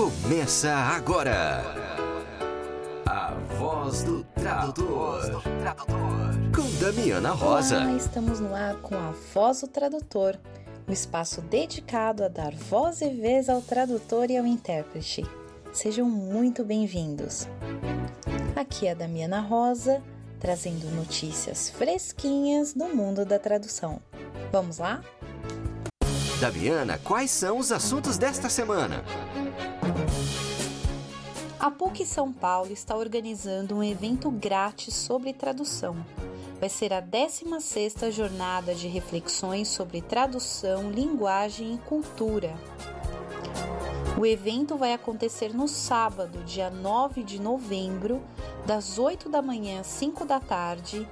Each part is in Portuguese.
Começa agora. A voz do tradutor. Com Damiana Rosa. Olá, estamos no ar com a Voz do Tradutor, um espaço dedicado a dar voz e vez ao tradutor e ao intérprete. Sejam muito bem-vindos. Aqui é a Damiana Rosa, trazendo notícias fresquinhas do mundo da tradução. Vamos lá? Damiana, quais são os assuntos desta semana? A PUC São Paulo está organizando um evento grátis sobre tradução. Vai ser a 16ª jornada de reflexões sobre tradução, linguagem e cultura. O evento vai acontecer no sábado, dia 9 de novembro, das 8 da manhã às 5 da tarde,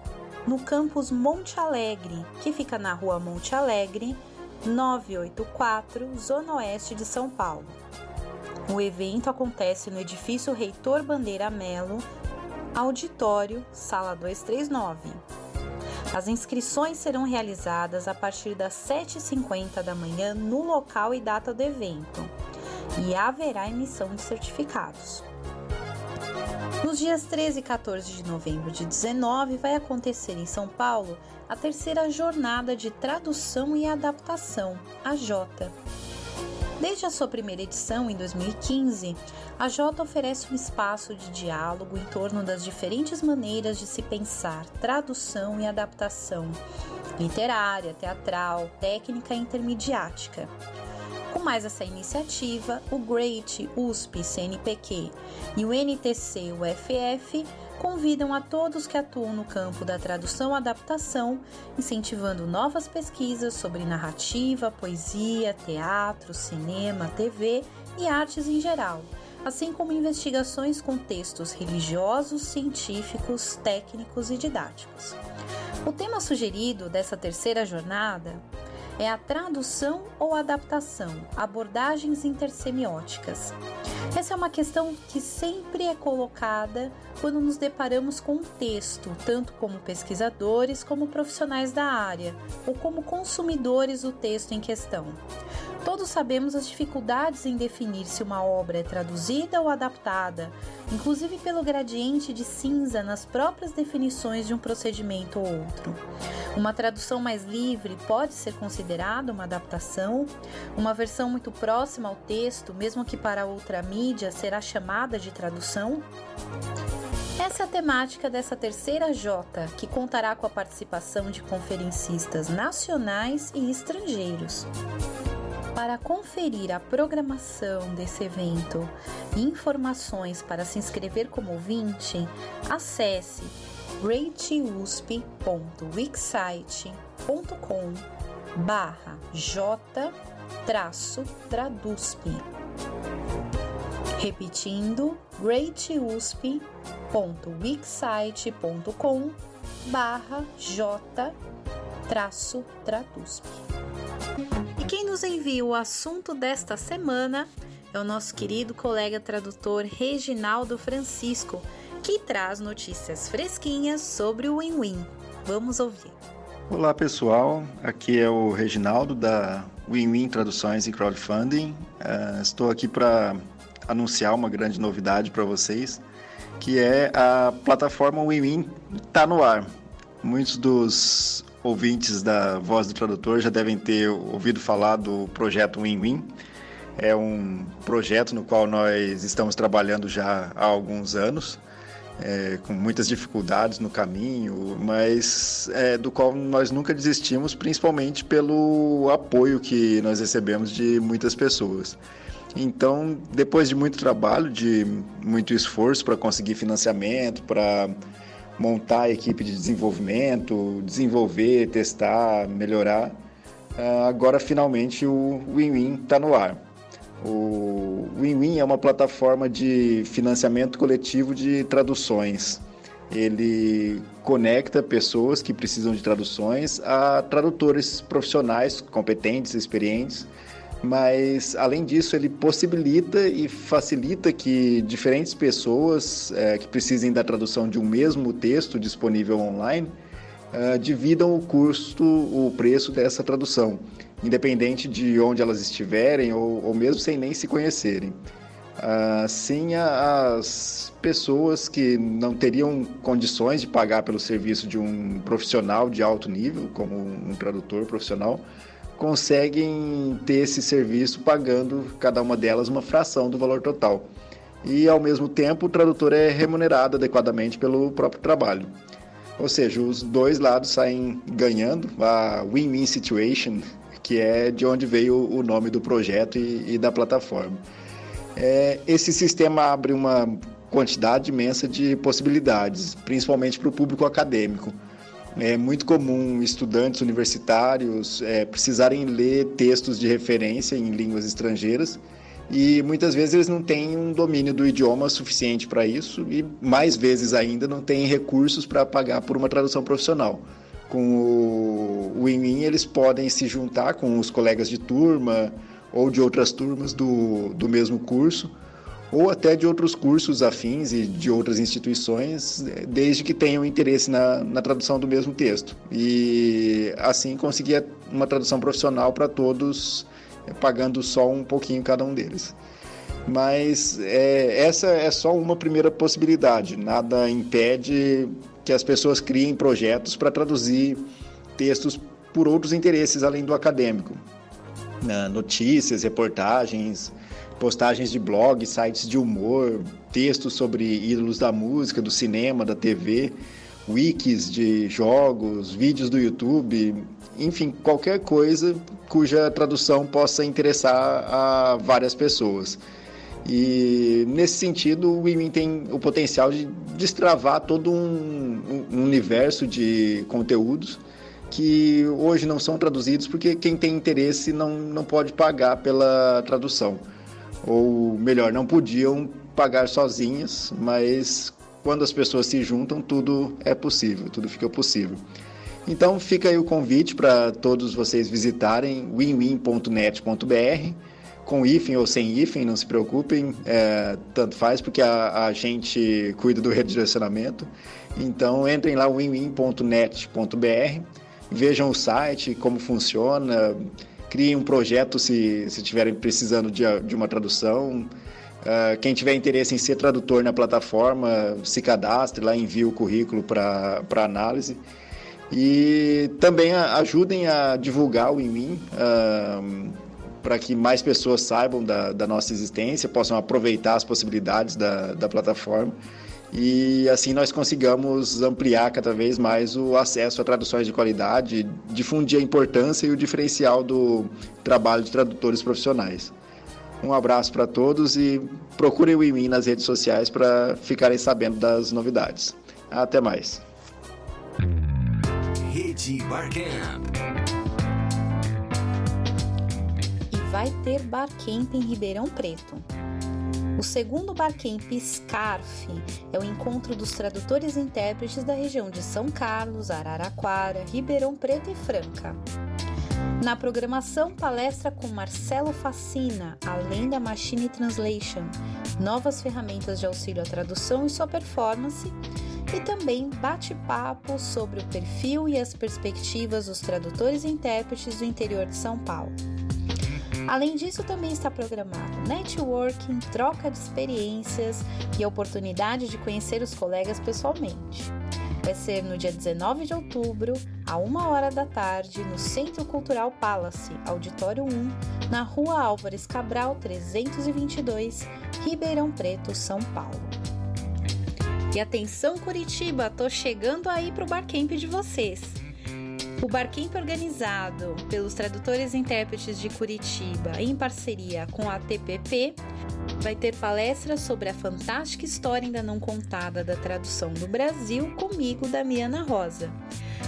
no campus Monte Alegre, que fica na rua Monte Alegre, 984, Zona Oeste de São Paulo. O evento acontece no edifício Reitor Bandeira Melo, auditório, sala 239. As inscrições serão realizadas a partir das 7h50 da manhã no local e data do evento, e haverá emissão de certificados. Nos dias 13 e 14 de novembro de 19 vai acontecer em São Paulo a terceira jornada de tradução e adaptação, a Jota. Desde a sua primeira edição, em 2015, a Jota oferece um espaço de diálogo em torno das diferentes maneiras de se pensar tradução e adaptação literária, teatral, técnica e intermediática. Com mais essa iniciativa, o GREAT, USP, CNPq e o NTC, UFF convidam a todos que atuam no campo da tradução e adaptação, incentivando novas pesquisas sobre narrativa, poesia, teatro, cinema, TV e artes em geral, assim como investigações com textos religiosos, científicos, técnicos e didáticos. O tema sugerido dessa terceira jornada é a tradução ou adaptação, abordagens intersemióticas. Essa é uma questão que sempre é colocada quando nos deparamos com um texto, tanto como pesquisadores como profissionais da área, ou como consumidores do texto em questão. Todos sabemos as dificuldades em definir se uma obra é traduzida ou adaptada, inclusive pelo gradiente de cinza nas próprias definições de um procedimento ou outro. Uma tradução mais livre pode ser considerada uma adaptação, uma versão muito próxima ao texto, mesmo que para outra mídia, será chamada de tradução? Essa é a temática dessa terceira J, que contará com a participação de conferencistas nacionais e estrangeiros. Para conferir a programação desse evento. E informações para se inscrever como ouvinte, acesse greatusp.wixsite.com barra j tradusp. Repetindo, greatusp.wixsite.com barra j tradusp E quem nos envia o assunto desta semana é o nosso querido colega tradutor Reginaldo Francisco, que traz notícias fresquinhas sobre o Win-Win. Vamos ouvir. Olá pessoal, aqui é o Reginaldo da Win-Win Traduções e Crowdfunding. Uh, estou aqui para anunciar uma grande novidade para vocês, que é a plataforma Win-Win está no ar. Muitos dos ouvintes da Voz do Tradutor já devem ter ouvido falar do projeto Win-Win. É um projeto no qual nós estamos trabalhando já há alguns anos é, com muitas dificuldades no caminho, mas é, do qual nós nunca desistimos, principalmente pelo apoio que nós recebemos de muitas pessoas. Então, depois de muito trabalho, de muito esforço para conseguir financiamento, para montar a equipe de desenvolvimento, desenvolver, testar, melhorar, ah, agora finalmente o Win-Win está no ar. O WinWin é uma plataforma de financiamento coletivo de traduções. Ele conecta pessoas que precisam de traduções a tradutores profissionais, competentes, experientes, mas além disso ele possibilita e facilita que diferentes pessoas é, que precisem da tradução de um mesmo texto disponível online uh, dividam o custo, o preço dessa tradução independente de onde elas estiverem ou, ou mesmo sem nem se conhecerem. Assim, as pessoas que não teriam condições de pagar pelo serviço de um profissional de alto nível, como um tradutor profissional, conseguem ter esse serviço pagando cada uma delas uma fração do valor total. E ao mesmo tempo, o tradutor é remunerado adequadamente pelo próprio trabalho. Ou seja, os dois lados saem ganhando, a win-win situation, que é de onde veio o nome do projeto e, e da plataforma. É, esse sistema abre uma quantidade imensa de possibilidades, principalmente para o público acadêmico. É muito comum estudantes universitários é, precisarem ler textos de referência em línguas estrangeiras e muitas vezes eles não têm um domínio do idioma suficiente para isso e mais vezes ainda não têm recursos para pagar por uma tradução profissional. Com o Win-Win eles podem se juntar com os colegas de turma, ou de outras turmas do, do mesmo curso, ou até de outros cursos afins e de outras instituições, desde que tenham interesse na, na tradução do mesmo texto. E assim conseguir uma tradução profissional para todos, pagando só um pouquinho cada um deles. Mas é, essa é só uma primeira possibilidade, nada impede que as pessoas criem projetos para traduzir textos por outros interesses além do acadêmico notícias, reportagens, postagens de blog, sites de humor, textos sobre ídolos da música, do cinema, da TV, wikis de jogos, vídeos do YouTube, enfim, qualquer coisa cuja tradução possa interessar a várias pessoas. E nesse sentido, o Wimin tem o potencial de destravar todo um, um universo de conteúdos que hoje não são traduzidos porque quem tem interesse não, não pode pagar pela tradução. Ou melhor, não podiam pagar sozinhas, mas quando as pessoas se juntam, tudo é possível, tudo fica possível. Então fica aí o convite para todos vocês visitarem winwin.net.br com hífen ou sem hífen, não se preocupem, é, tanto faz porque a, a, gente cuida do redirecionamento. Então entrem lá winwin.net.br vejam o site, como funciona, criem um projeto se, se estiverem precisando de, de uma tradução. Uh, quem tiver interesse em ser tradutor na plataforma, se cadastre lá, envie o currículo para análise. E também ajudem a divulgar o INMIN uh, ah, para que mais pessoas saibam da, da, nossa existência, possam aproveitar as possibilidades da, da plataforma e assim nós consigamos ampliar cada vez mais o acesso a traduções de qualidade, difundir a importância e o diferencial do trabalho de tradutores profissionais. Um abraço para todos e procurem o IMIN nas redes sociais para ficarem sabendo das novidades. Até mais. Rede Barcamp. E vai ter Barcamp em Ribeirão Preto. O segundo Barcamp SCARF é o encontro dos tradutores e intérpretes da região de São Carlos, Araraquara, Ribeirão Preto e Franca. Na programação, palestra com Marcelo Facina, além da Machine Translation, novas ferramentas de auxílio à tradução e sua performance, e também bate-papo sobre o perfil e as perspectivas dos tradutores e intérpretes do interior de São Paulo. Além disso, também está programado networking, troca de experiências e a oportunidade de conhecer os colegas pessoalmente. Vai ser no dia 19 de outubro, a 1 hora da tarde, no Centro Cultural Palace, Auditório 1, na Rua Álvares Cabral 322, Ribeirão Preto, São Paulo. E atenção Curitiba, tô chegando aí pro barcamp de vocês. O Barquinho organizado pelos tradutores e intérpretes de Curitiba, em parceria com a TPP, vai ter palestras sobre a fantástica história ainda não contada da tradução do Brasil comigo, Damiana Rosa.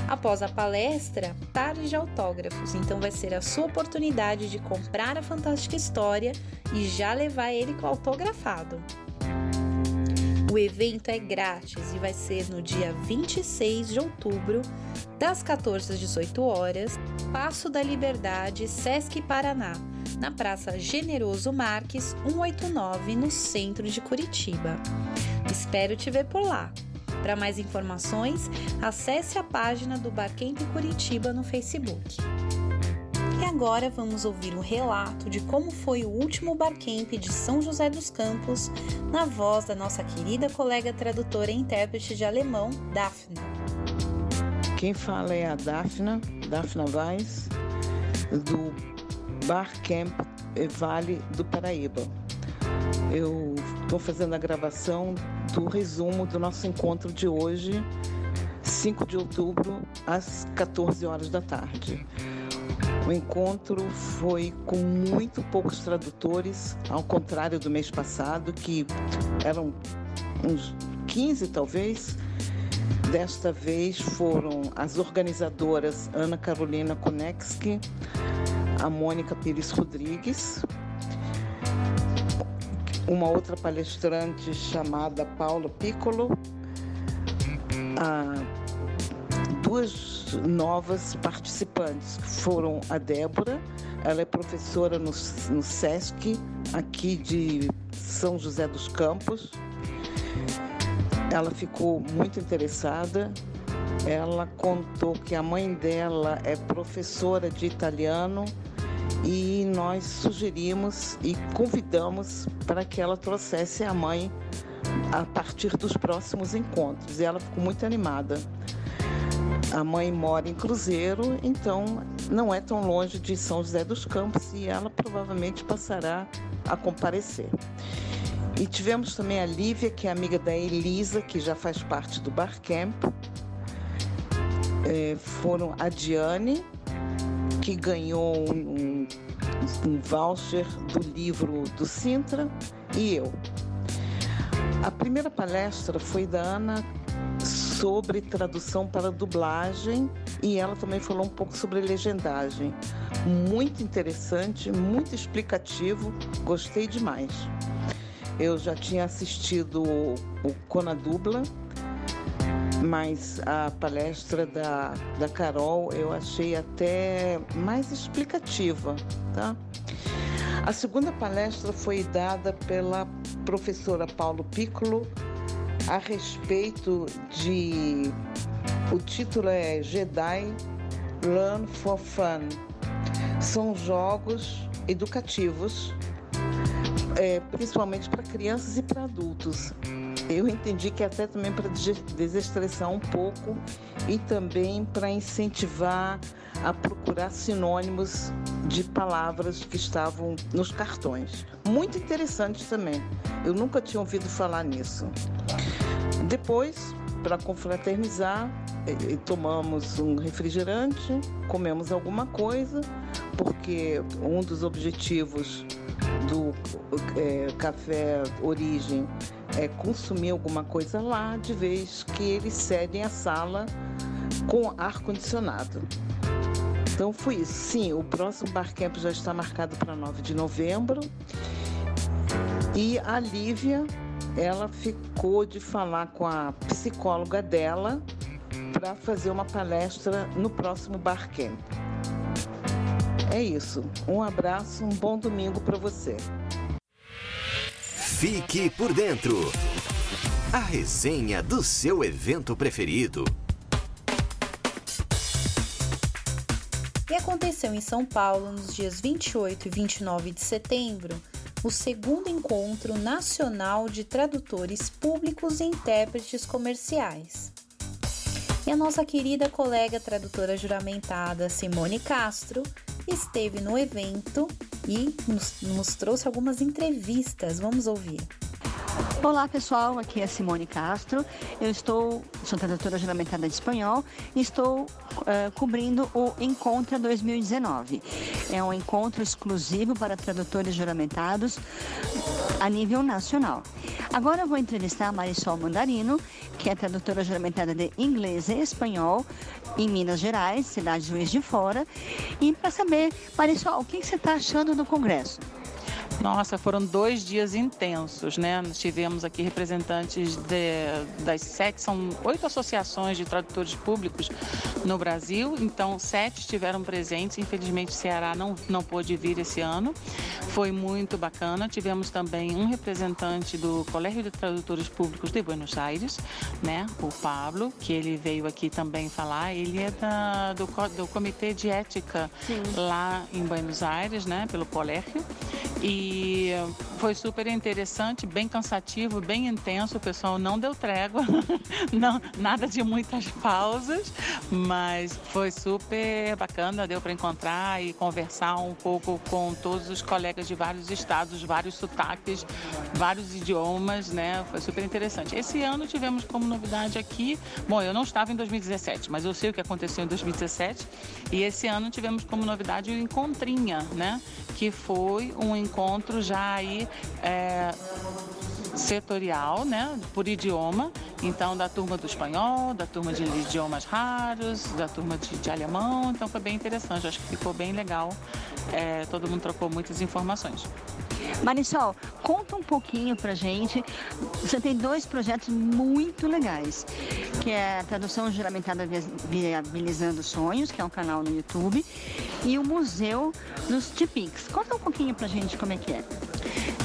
Após a palestra, tarde de autógrafos, então vai ser a sua oportunidade de comprar a fantástica história e já levar ele autografado. O evento é grátis e vai ser no dia 26 de outubro, das 14 às 18 horas, Passo da Liberdade, Sesc Paraná, na Praça Generoso Marques 189, no centro de Curitiba. Espero te ver por lá. Para mais informações, acesse a página do Barcamp Curitiba no Facebook. Agora vamos ouvir um relato de como foi o último barcamp de São José dos Campos, na voz da nossa querida colega tradutora e intérprete de alemão, Daphne. Quem fala é a Daphne, Daphne Weiss, do Barcamp Vale do Paraíba. Eu estou fazendo a gravação do resumo do nosso encontro de hoje, 5 de outubro, às 14 horas da tarde. O encontro foi com muito poucos tradutores, ao contrário do mês passado, que eram uns 15 talvez. Desta vez foram as organizadoras Ana Carolina Konexki, a Mônica Pires Rodrigues, uma outra palestrante chamada Paula Piccolo, a duas novas participantes, que foram a Débora, ela é professora no, no SESC, aqui de São José dos Campos. Ela ficou muito interessada. Ela contou que a mãe dela é professora de italiano e nós sugerimos e convidamos para que ela trouxesse a mãe a partir dos próximos encontros. E ela ficou muito animada. A mãe mora em Cruzeiro, então não é tão longe de São José dos Campos e ela provavelmente passará a comparecer. E tivemos também a Lívia, que é amiga da Elisa, que já faz parte do Barcamp. É, foram a Diane, que ganhou um, um voucher do livro do Sintra, e eu. A primeira palestra foi da Ana sobre tradução para dublagem e ela também falou um pouco sobre legendagem. Muito interessante, muito explicativo, gostei demais. Eu já tinha assistido o Conadubla, mas a palestra da, da Carol eu achei até mais explicativa, tá? A segunda palestra foi dada pela professora Paulo Piccolo a respeito de. O título é Jedi Learn for Fun. São jogos educativos, é, principalmente para crianças e para adultos. Eu entendi que até também para desestressar um pouco e também para incentivar a procurar sinônimos de palavras que estavam nos cartões. Muito interessante também. Eu nunca tinha ouvido falar nisso. Depois, para confraternizar, tomamos um refrigerante, comemos alguma coisa, porque um dos objetivos do é, café Origem é consumir alguma coisa lá, de vez que eles cedem a sala com ar condicionado. Então foi isso. Sim, o próximo Barcamp já está marcado para 9 de novembro. E a Lívia, ela ficou de falar com a psicóloga dela para fazer uma palestra no próximo Barcamp. É isso. Um abraço, um bom domingo para você. Fique por dentro. A resenha do seu evento preferido. E aconteceu em São Paulo nos dias 28 e 29 de setembro o segundo encontro nacional de tradutores públicos e intérpretes comerciais. E a nossa querida colega tradutora juramentada Simone Castro esteve no evento e nos, nos trouxe algumas entrevistas. Vamos ouvir. Olá pessoal, aqui é Simone Castro. Eu estou, sou tradutora juramentada de espanhol e estou uh, cobrindo o Encontra 2019. É um encontro exclusivo para tradutores juramentados a nível nacional. Agora eu vou entrevistar a Marisol Mandarino, que é tradutora juramentada de inglês e espanhol em Minas Gerais, cidade de Juiz de Fora, e para saber, Marisol, o que você está achando do Congresso? Nossa, foram dois dias intensos, né? Nós tivemos aqui representantes de, das sete, são oito associações de tradutores públicos no Brasil, então sete estiveram presentes. Infelizmente, Ceará não, não pôde vir esse ano. Foi muito bacana. Tivemos também um representante do Colégio de Tradutores Públicos de Buenos Aires, né? O Pablo, que ele veio aqui também falar. Ele é da, do, do Comitê de Ética Sim. lá em Buenos Aires, né? Pelo colégio. E foi super interessante, bem cansativo, bem intenso. O pessoal não deu trégua, não, nada de muitas pausas, mas foi super bacana. Deu para encontrar e conversar um pouco com todos os colegas de vários estados, vários sotaques, vários idiomas, né? Foi super interessante. Esse ano tivemos como novidade aqui, bom, eu não estava em 2017, mas eu sei o que aconteceu em 2017. E esse ano tivemos como novidade o Encontrinha, né? Que foi um já aí é, setorial, né, por idioma. Então, da turma do espanhol, da turma de idiomas raros, da turma de, de alemão. Então, foi bem interessante. Acho que ficou bem legal. É, todo mundo trocou muitas informações. Marisol, conta um pouquinho pra gente. Você tem dois projetos muito legais, que é a tradução juramentada viabilizando sonhos, que é um canal no YouTube, e o Museu dos Tipics. Conta um pouquinho pra gente como é que é.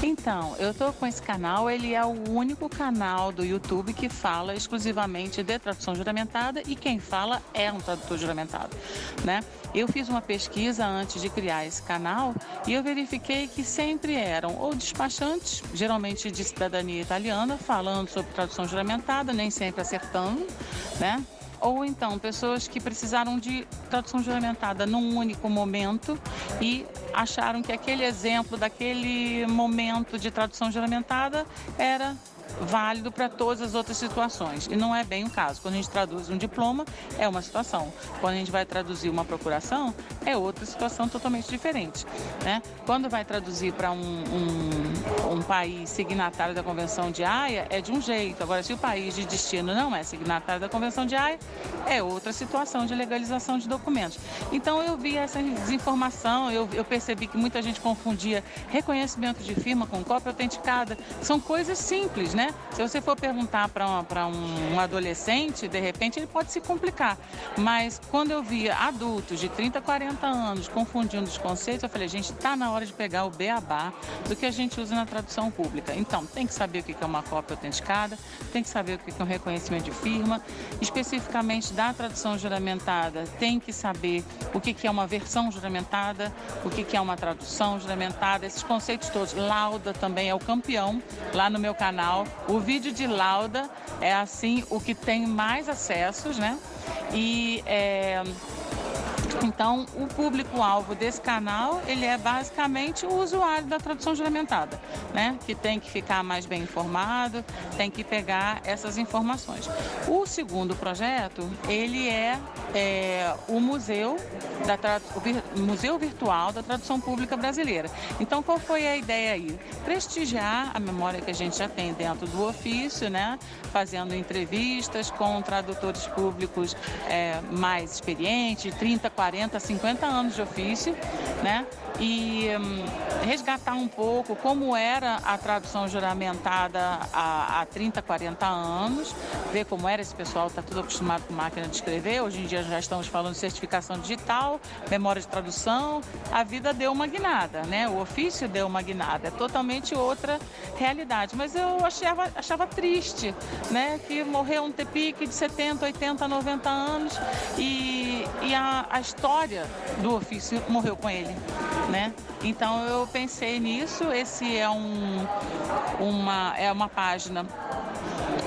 Então, eu tô com esse canal, ele é o único canal do YouTube que fala exclusivamente de tradução juramentada e quem fala é um tradutor juramentado, né? Eu fiz uma pesquisa antes de criar esse canal e eu verifiquei que sempre eram ou despachantes, geralmente de cidadania italiana, falando sobre tradução juramentada, nem sempre acertando, né? ou então pessoas que precisaram de tradução juramentada num único momento e acharam que aquele exemplo daquele momento de tradução juramentada era válido para todas as outras situações. E não é bem o caso. Quando a gente traduz um diploma, é uma situação. Quando a gente vai traduzir uma procuração, é outra situação totalmente diferente. Né? Quando vai traduzir para um, um, um, país signatário da Convenção de Haia, é de um jeito. Agora, se o país de destino não é signatário da Convenção de Haia, é outra situação de legalização de documentos. Então, eu vi essa desinformação, eu, eu percebi que muita gente confundia reconhecimento de firma com cópia autenticada. São coisas simples, né? Se você for perguntar para um, um adolescente, de repente ele pode se complicar. Mas quando eu via adultos de 30, 40 anos confundindo os conceitos, eu falei, gente, está na hora de pegar o beabá do que a gente usa na tradução pública. Então, tem que saber o que é uma cópia autenticada, tem que saber o que é um reconhecimento de firma, especificamente da tradução juramentada, tem que saber o que é uma versão juramentada, o que é uma tradução juramentada, esses conceitos todos. Lauda também é o campeão lá no meu canal o vídeo de lauda é assim o que tem mais acessos, né? E é, então, o público-alvo desse canal, ele é basicamente o usuário da tradução juramentada, né? Que tem que ficar mais bem informado, tem que pegar essas informações. O segundo projeto, ele é, é o museu da o museu virtual da tradução pública brasileira. Então, qual foi a ideia aí? Prestigiar a memória que a gente já tem dentro do ofício, né? Fazendo entrevistas com tradutores públicos é, mais experientes, 30, 40 40, 50 anos de ofício, né? E hum, resgatar um pouco como era a tradução juramentada há, há 30, 40 anos, ver como era esse pessoal, está tudo acostumado com máquina de escrever, hoje em dia já estamos falando de certificação digital, memória de tradução, a vida deu uma guinada, né? O ofício deu uma guinada, é totalmente outra realidade. Mas eu achava, achava triste, né? Que morreu um tepique de 70, 80, 90 anos e, e a, a história do ofício morreu com ele, né? Então eu pensei nisso. Esse é um, uma, é uma página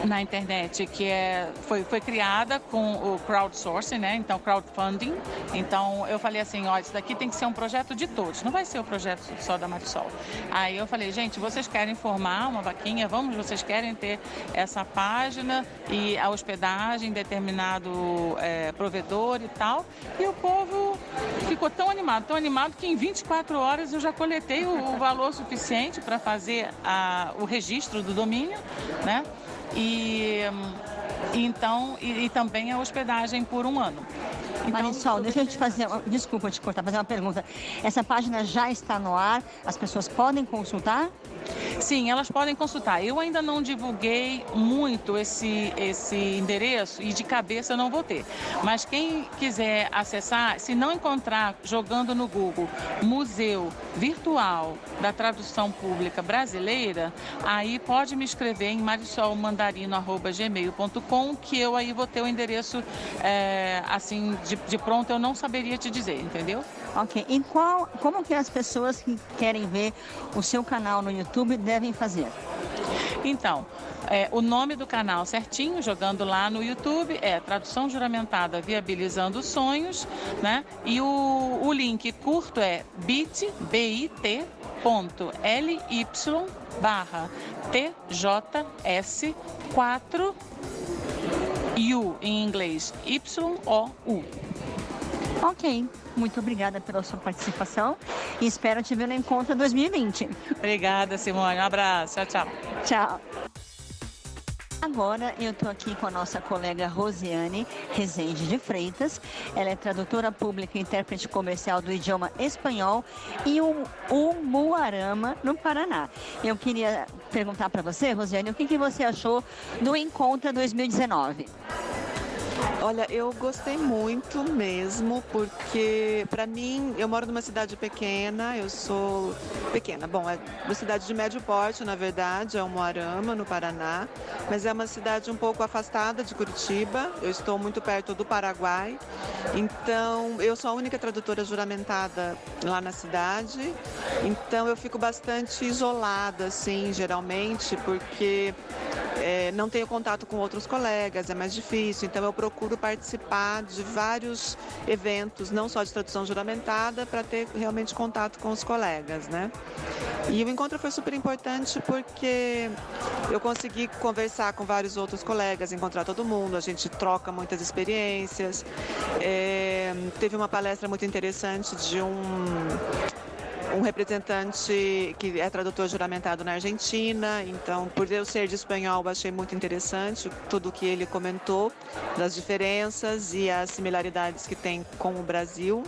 na internet que é, foi, foi criada com o crowdsourcing, né? Então, crowdfunding. Então, eu falei assim, olha, isso daqui tem que ser um projeto de todos, não vai ser o um projeto só da Marisol. Aí eu falei, gente, vocês querem formar uma vaquinha? Vamos, vocês querem ter essa página e a hospedagem, determinado é, provedor e tal. E o povo ficou tão animado, tão animado que em 24 horas eu já coletei o, o valor suficiente para fazer a, o registro do domínio, né? E então e, e também a hospedagem por um ano. Então, Marisol, deixa eu te fazer, desculpa te cortar, fazer uma pergunta. Essa página já está no ar? As pessoas podem consultar? Sim, elas podem consultar. Eu ainda não divulguei muito esse, esse endereço e de cabeça eu não vou ter. Mas quem quiser acessar, se não encontrar jogando no Google Museu Virtual da Tradução Pública Brasileira, aí pode me escrever em marisolmandarino.gmail.com que eu aí vou ter o endereço é, assim de, de pronto eu não saberia te dizer, entendeu? Ok. E qual, como que as pessoas que querem ver o seu canal no YouTube devem fazer? Então, é, o nome do canal certinho, jogando lá no YouTube, é Tradução Juramentada Viabilizando Sonhos, né? E o, o link curto é bit, bit, ponto, ly, barra, tjs, 4, u em inglês, y-o-u. Ok. Muito obrigada pela sua participação e espero te ver no encontro 2020. Obrigada, Simone. Um abraço. Tchau, tchau. Tchau. Agora eu estou aqui com a nossa colega Rosiane Rezende de Freitas. Ela é tradutora pública e intérprete comercial do idioma espanhol e o, o Muarama, no Paraná. Eu queria perguntar para você, Rosiane, o que, que você achou do Encontra 2019? Olha, eu gostei muito mesmo, porque para mim, eu moro numa cidade pequena, eu sou pequena. Bom, é uma cidade de médio porte, na verdade, é Moarama, no Paraná, mas é uma cidade um pouco afastada de Curitiba. Eu estou muito perto do Paraguai. Então, eu sou a única tradutora juramentada lá na cidade. Então, eu fico bastante isolada, assim, geralmente, porque é, não tenho contato com outros colegas, é mais difícil. Então, eu procuro participar de vários eventos, não só de tradução juramentada, para ter realmente contato com os colegas, né? E o encontro foi super importante porque eu consegui conversar com vários outros colegas, encontrar todo mundo, a gente troca muitas experiências. É, teve uma palestra muito interessante de um um representante que é tradutor juramentado na Argentina, então por eu ser de espanhol achei muito interessante tudo o que ele comentou das diferenças e as similaridades que tem com o Brasil.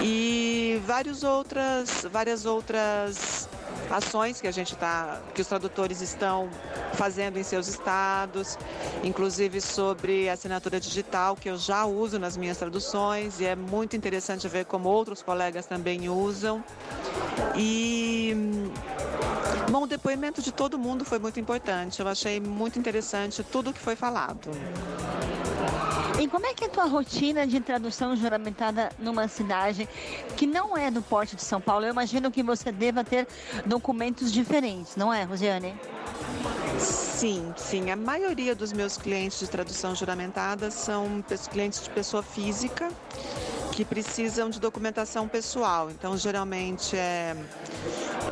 E várias outras várias outras ações que a gente está, que os tradutores estão fazendo em seus estados, inclusive sobre assinatura digital, que eu já uso nas minhas traduções, e é muito interessante ver como outros colegas também usam. E Bom, o depoimento de todo mundo foi muito importante. Eu achei muito interessante tudo que foi falado. E como é que é a tua rotina de tradução juramentada numa cidade que não é do porte de São Paulo? Eu imagino que você deva ter documentos diferentes, não é, Rosiane? Sim, sim. A maioria dos meus clientes de tradução juramentada são clientes de pessoa física que precisam de documentação pessoal. Então, geralmente é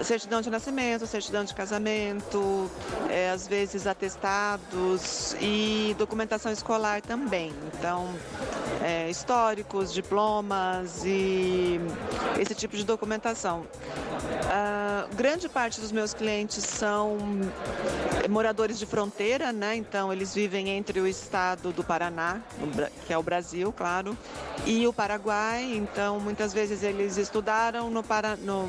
certidão de nascimento, certidão de casamento, é, às vezes atestados e documentação escolar também. Então, é, históricos, diplomas e esse tipo de documentação. Uh, grande parte dos meus clientes são moradores de fronteira, né? Então eles vivem entre o estado do Paraná, que é o Brasil, claro, e o Paraguai. Então muitas vezes eles estudaram no, Para... no...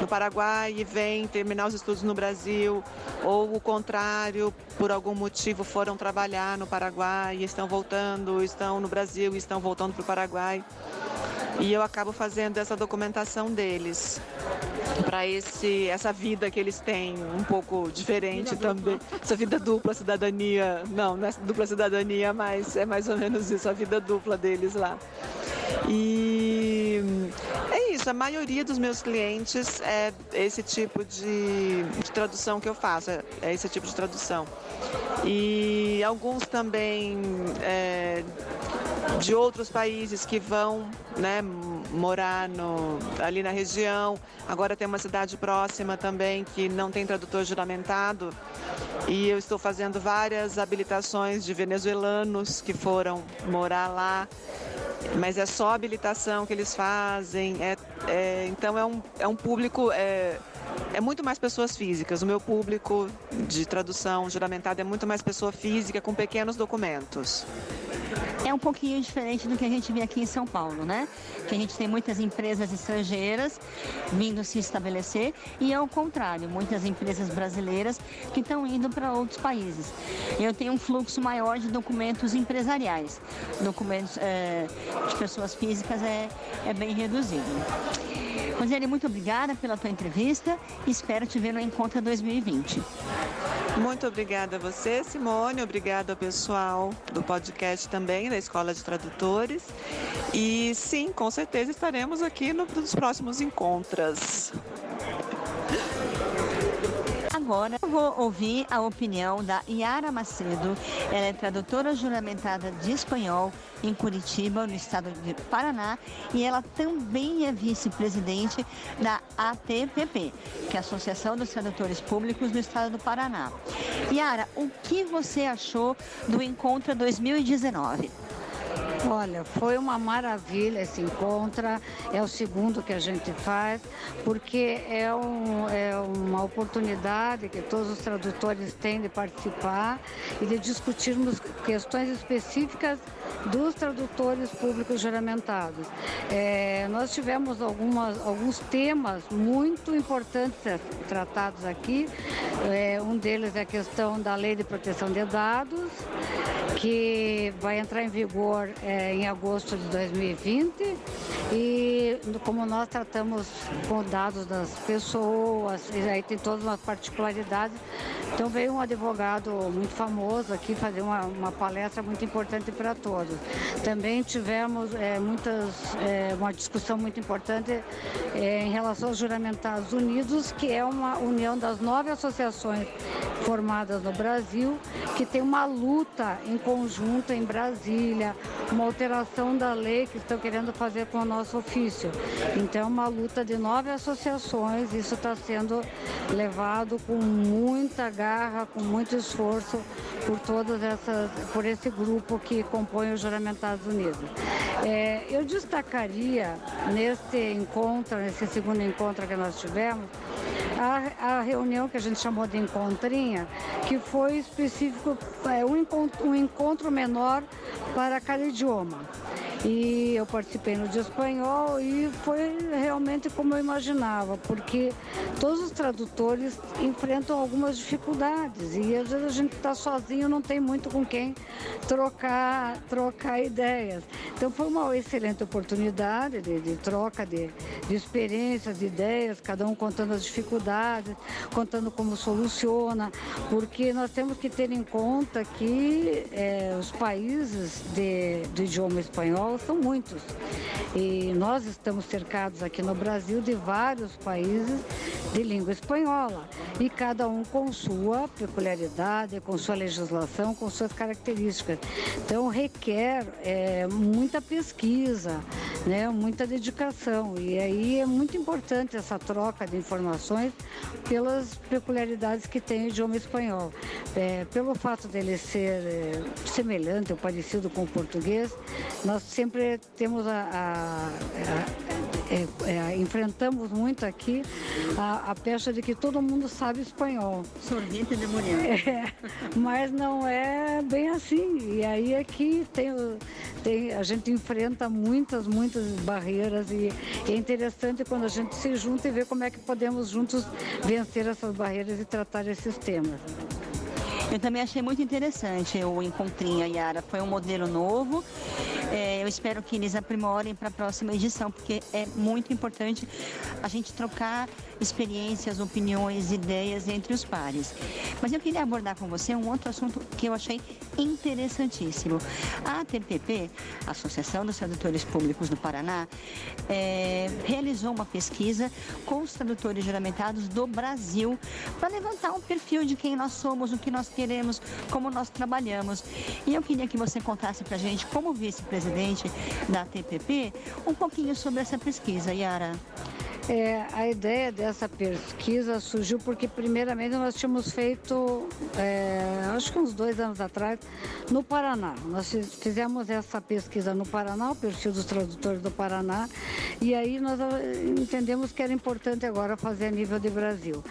no Paraguai e vêm terminar os estudos no Brasil, ou o contrário, por algum motivo foram trabalhar no Paraguai e estão voltando, estão no Brasil e estão voltando para o Paraguai. E eu acabo fazendo essa documentação deles para esse essa vida que eles têm um pouco diferente vida também. Dupla. essa vida dupla cidadania. Não não é dupla cidadania mas é mais ou menos isso a vida dupla deles lá. E é isso a maioria dos meus clientes é esse tipo de, de tradução que eu faço é, é esse tipo de tradução. E alguns também é, de outros países que vão né, morar no, ali na região. Agora tem uma cidade próxima também que não tem tradutor juramentado. E eu estou fazendo várias habilitações de venezuelanos que foram morar lá. Mas é só habilitação que eles fazem. É, é então é um, é um público. É, é muito mais pessoas físicas. O meu público de tradução juramentada é muito mais pessoa física com pequenos documentos. É um pouquinho diferente do que a gente vê aqui em São Paulo, né? Que a gente tem muitas empresas estrangeiras vindo se estabelecer e ao contrário, muitas empresas brasileiras que estão indo para outros países. Eu tenho um fluxo maior de documentos empresariais, documentos é, de pessoas físicas é, é bem reduzido. Rosiane, muito obrigada pela tua entrevista e espero te ver no Encontro 2020. Muito obrigada a você, Simone. Obrigada ao pessoal do podcast também, da Escola de Tradutores. E sim, com certeza estaremos aqui nos próximos encontros. Agora vou ouvir a opinião da Yara Macedo. Ela é tradutora juramentada de espanhol em Curitiba, no estado de Paraná, e ela também é vice-presidente da ATPP, que é a Associação dos Tradutores Públicos do estado do Paraná. Yara, o que você achou do Encontro 2019? Olha, foi uma maravilha esse encontro. É o segundo que a gente faz, porque é, um, é uma oportunidade que todos os tradutores têm de participar e de discutirmos questões específicas dos tradutores públicos juramentados. É, nós tivemos algumas, alguns temas muito importantes tratados aqui. É, um deles é a questão da Lei de Proteção de Dados, que vai entrar em vigor é, em agosto de 2020 e como nós tratamos com dados das pessoas, e aí tem todas as particularidades, então veio um advogado muito famoso aqui fazer uma, uma palestra muito importante para todos. Também tivemos é, muitas, é, uma discussão muito importante é, em relação aos juramentados unidos, que é uma união das nove associações formadas no Brasil, que tem uma luta em conjunto em Brasília, uma alteração da lei que estão querendo fazer com o nosso ofício. Então, é uma luta de nove associações, isso está sendo levado com muita garra, com muito esforço por todas essas, por esse grupo que compõe os Juramentados Unidos. É, eu destacaria neste encontro, nesse segundo encontro que nós tivemos, a, a, reunião que a gente chamou de encontrinha, que foi específico, é, um, encontro, um encontro menor para cada idioma e eu participei no de espanhol e foi realmente como eu imaginava, porque todos os tradutores enfrentam algumas dificuldades e às vezes a gente está sozinho, não tem muito com quem trocar, trocar ideias. Então foi uma excelente oportunidade de, de troca de, de experiências, de ideias, cada um contando as dificuldades, contando como soluciona, porque nós temos que ter em conta que é, os países de, do idioma espanhol são muitos. E nós estamos cercados aqui no Brasil de vários países de língua espanhola e cada um com sua peculiaridade, com sua legislação, com suas características. Então requer é, muita pesquisa, né, muita dedicação e aí é muito importante essa troca de informações pelas peculiaridades que tem o idioma espanhol. É, pelo fato dele ser é, semelhante ou parecido com o português, nós sempre temos a, a, a é, é, enfrentamos muito aqui a, a pecha de que todo mundo sabe espanhol. Sorvete de mulher. É, mas não é bem assim. E aí é tem, tem, a gente enfrenta muitas, muitas barreiras e é interessante quando a gente se junta e vê como é que podemos juntos vencer essas barreiras e tratar esses temas. Eu também achei muito interessante o Encontrinho, Yara. Foi um modelo novo. É, eu espero que eles aprimorem para a próxima edição, porque é muito importante a gente trocar experiências, opiniões, ideias entre os pares. Mas eu queria abordar com você um outro assunto que eu achei interessantíssimo. A ATPP, Associação dos Tradutores Públicos do Paraná, é, realizou uma pesquisa com os tradutores juramentados do Brasil para levantar um perfil de quem nós somos, o que nós queremos, como nós trabalhamos. E eu queria que você contasse para a gente, como vice-presidente da ATPP, um pouquinho sobre essa pesquisa, Yara. É, a ideia dessa pesquisa surgiu porque, primeiramente, nós tínhamos feito, é, acho que uns dois anos atrás, no Paraná. Nós fizemos essa pesquisa no Paraná, o perfil dos tradutores do Paraná, e aí nós entendemos que era importante agora fazer a nível de Brasil.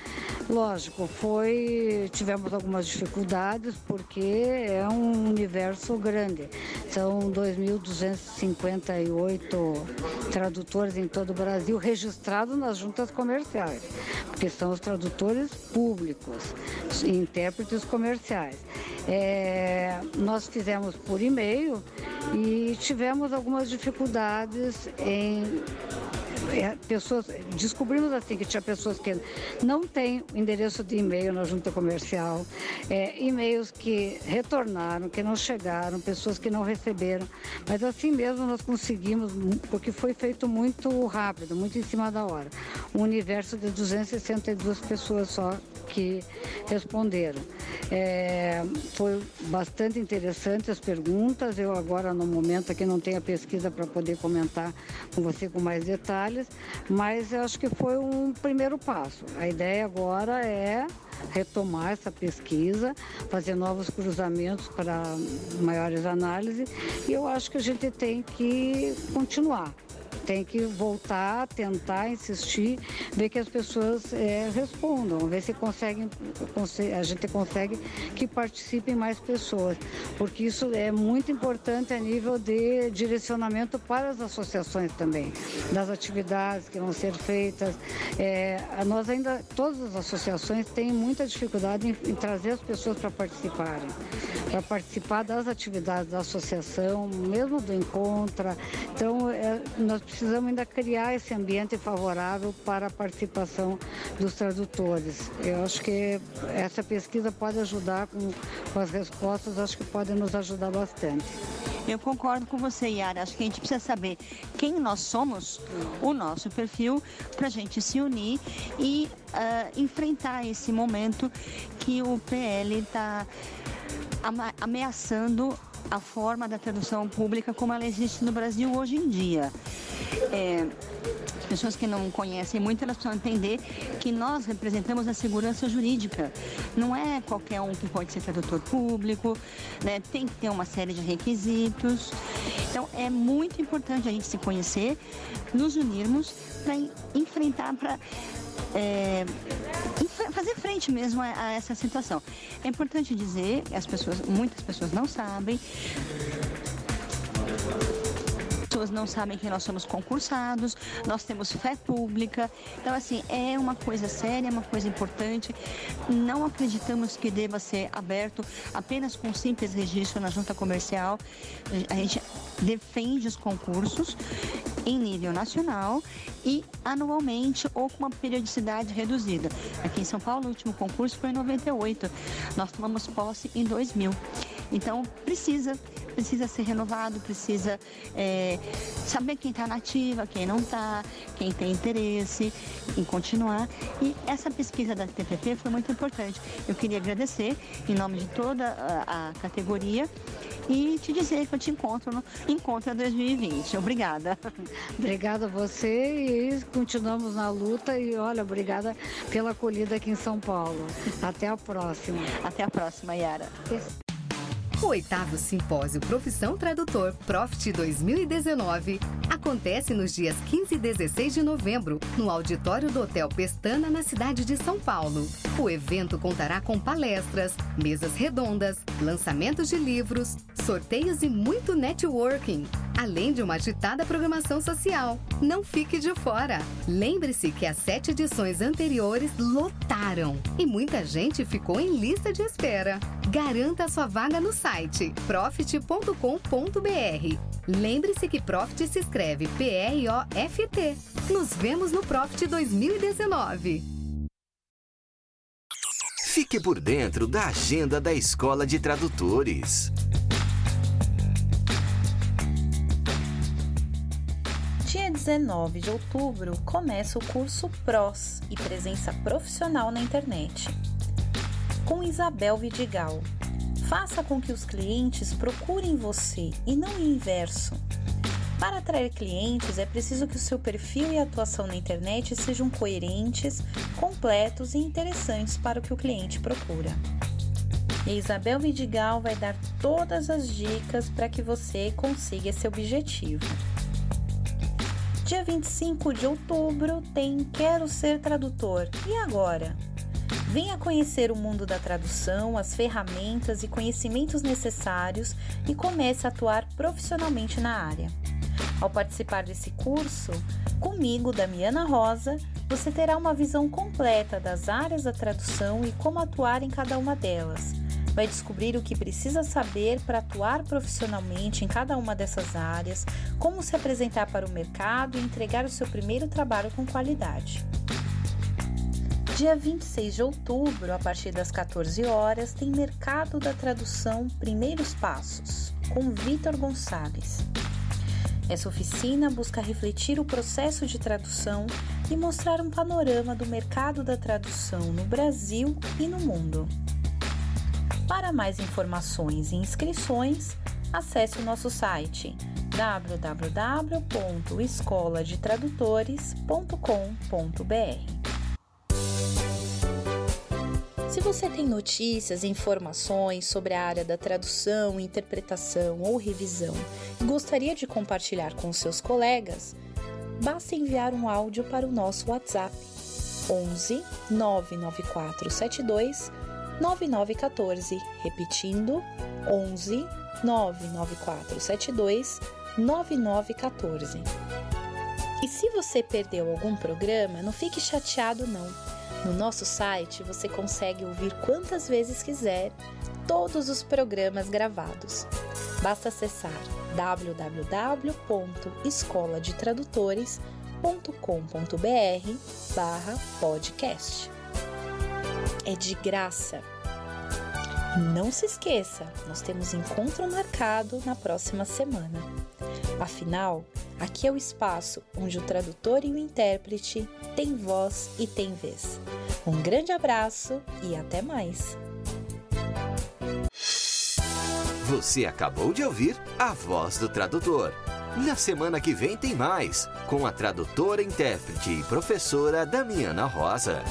Lógico, foi tivemos algumas dificuldades porque é um universo grande. São 2.258 tradutores em todo o Brasil registrados nas juntas comerciais, porque são os tradutores públicos, intérpretes comerciais. É, nós fizemos por e-mail e tivemos algumas dificuldades em pessoas, descobrimos assim que tinha pessoas que não têm endereço de e-mail na junta comercial, é, e-mails que retornaram, que não chegaram, pessoas que não receberam, mas assim mesmo nós conseguimos, porque foi feito muito rápido, muito em cima da hora. Um universo de 262 pessoas só que responderam. É, foi bastante interessante as perguntas. Eu agora no momento aqui não tenho a pesquisa para poder comentar com você com mais detalhes, mas eu acho que foi um primeiro passo. A ideia agora é retomar essa pesquisa, fazer novos cruzamentos para maiores análises e eu acho que a gente tem que continuar tem que voltar, tentar, insistir, ver que as pessoas é, respondam, ver se conseguem, a gente consegue que participem mais pessoas, porque isso é muito importante a nível de direcionamento para as associações também, das atividades que vão ser feitas. É, nós ainda, todas as associações têm muita dificuldade em, em trazer as pessoas para participarem, para participar das atividades da associação, mesmo do encontro. Então, é, nós precisamos ainda criar esse ambiente favorável para a participação dos tradutores. Eu acho que essa pesquisa pode ajudar com, com as respostas, acho que pode nos ajudar bastante. Eu concordo com você, Yara. Acho que a gente precisa saber quem nós somos, o nosso perfil, para a gente se unir e uh, enfrentar esse momento que o PL está ameaçando a forma da tradução pública como ela existe no Brasil hoje em dia. É, pessoas que não conhecem muito, elas precisam entender que nós representamos a segurança jurídica. Não é qualquer um que pode ser tradutor público, né? tem que ter uma série de requisitos. Então, é muito importante a gente se conhecer, nos unirmos para enfrentar, para é, fazer frente mesmo a, a, essa situação. É importante dizer, as pessoas, muitas pessoas não sabem, pessoas não sabem que nós somos concursados, nós temos fé pública. Então, assim, é uma coisa séria, é uma coisa importante. Não acreditamos que deva ser aberto apenas com simples registro na junta comercial. A gente defende os concursos em nível nacional e anualmente ou com uma periodicidade reduzida. Aqui em São Paulo, o último concurso foi em 98. Nós tomamos posse em 2000. Então, precisa precisa ser renovado, precisa é, saber quem está nativa, quem não está, quem tem interesse em continuar. E essa pesquisa da TPP foi muito importante. Eu queria agradecer em nome de toda a, a categoria e te dizer que eu te encontro no Encontra 2020. Obrigada. Obrigada a você e continuamos na luta e olha, obrigada pela acolhida aqui em São Paulo. Até a próxima. Até a próxima, Yara. O oitavo Simpósio Profissão Tradutor Profit 2019 acontece nos dias 15 e 16 de novembro, no auditório do Hotel Pestana, na cidade de São Paulo. O evento contará com palestras, mesas redondas, lançamentos de livros, sorteios e muito networking, além de uma agitada programação social. Não fique de fora! Lembre-se que as sete edições anteriores lotaram e muita gente ficou em lista de espera. Garanta sua vaga no site profit.com.br. Lembre-se que Profit se escreve P-R-O-F-T. Nos vemos no Profit 2019. Fique por dentro da agenda da Escola de Tradutores. Dia 19 de outubro começa o curso PROS e presença profissional na internet com Isabel Vidigal. Faça com que os clientes procurem você e não o inverso. Para atrair clientes, é preciso que o seu perfil e atuação na internet sejam coerentes, completos e interessantes para o que o cliente procura. E Isabel Vidigal vai dar todas as dicas para que você consiga esse objetivo. Dia 25 de outubro tem Quero Ser Tradutor. E agora? Venha conhecer o mundo da tradução, as ferramentas e conhecimentos necessários e comece a atuar profissionalmente na área. Ao participar desse curso, comigo, Damiana Rosa, você terá uma visão completa das áreas da tradução e como atuar em cada uma delas. Vai descobrir o que precisa saber para atuar profissionalmente em cada uma dessas áreas, como se apresentar para o mercado e entregar o seu primeiro trabalho com qualidade. Dia 26 de outubro, a partir das 14 horas, tem Mercado da Tradução Primeiros Passos, com Vitor Gonçalves. Essa oficina busca refletir o processo de tradução e mostrar um panorama do mercado da tradução no Brasil e no mundo. Para mais informações e inscrições, acesse o nosso site www.escoladetradutores.com.br. Se você tem notícias informações sobre a área da tradução, interpretação ou revisão e gostaria de compartilhar com seus colegas, basta enviar um áudio para o nosso WhatsApp 11 99472 9914, repetindo 11 99472 9914. E se você perdeu algum programa, não fique chateado não no nosso site você consegue ouvir quantas vezes quiser todos os programas gravados. Basta acessar www.escoladetradutores.com.br barra podcast. É de graça. Não se esqueça, nós temos encontro marcado na próxima semana. Afinal, aqui é o espaço onde o tradutor e o intérprete têm voz e têm vez. Um grande abraço e até mais! Você acabou de ouvir a voz do tradutor. Na semana que vem tem mais, com a tradutora, intérprete e professora Damiana Rosa.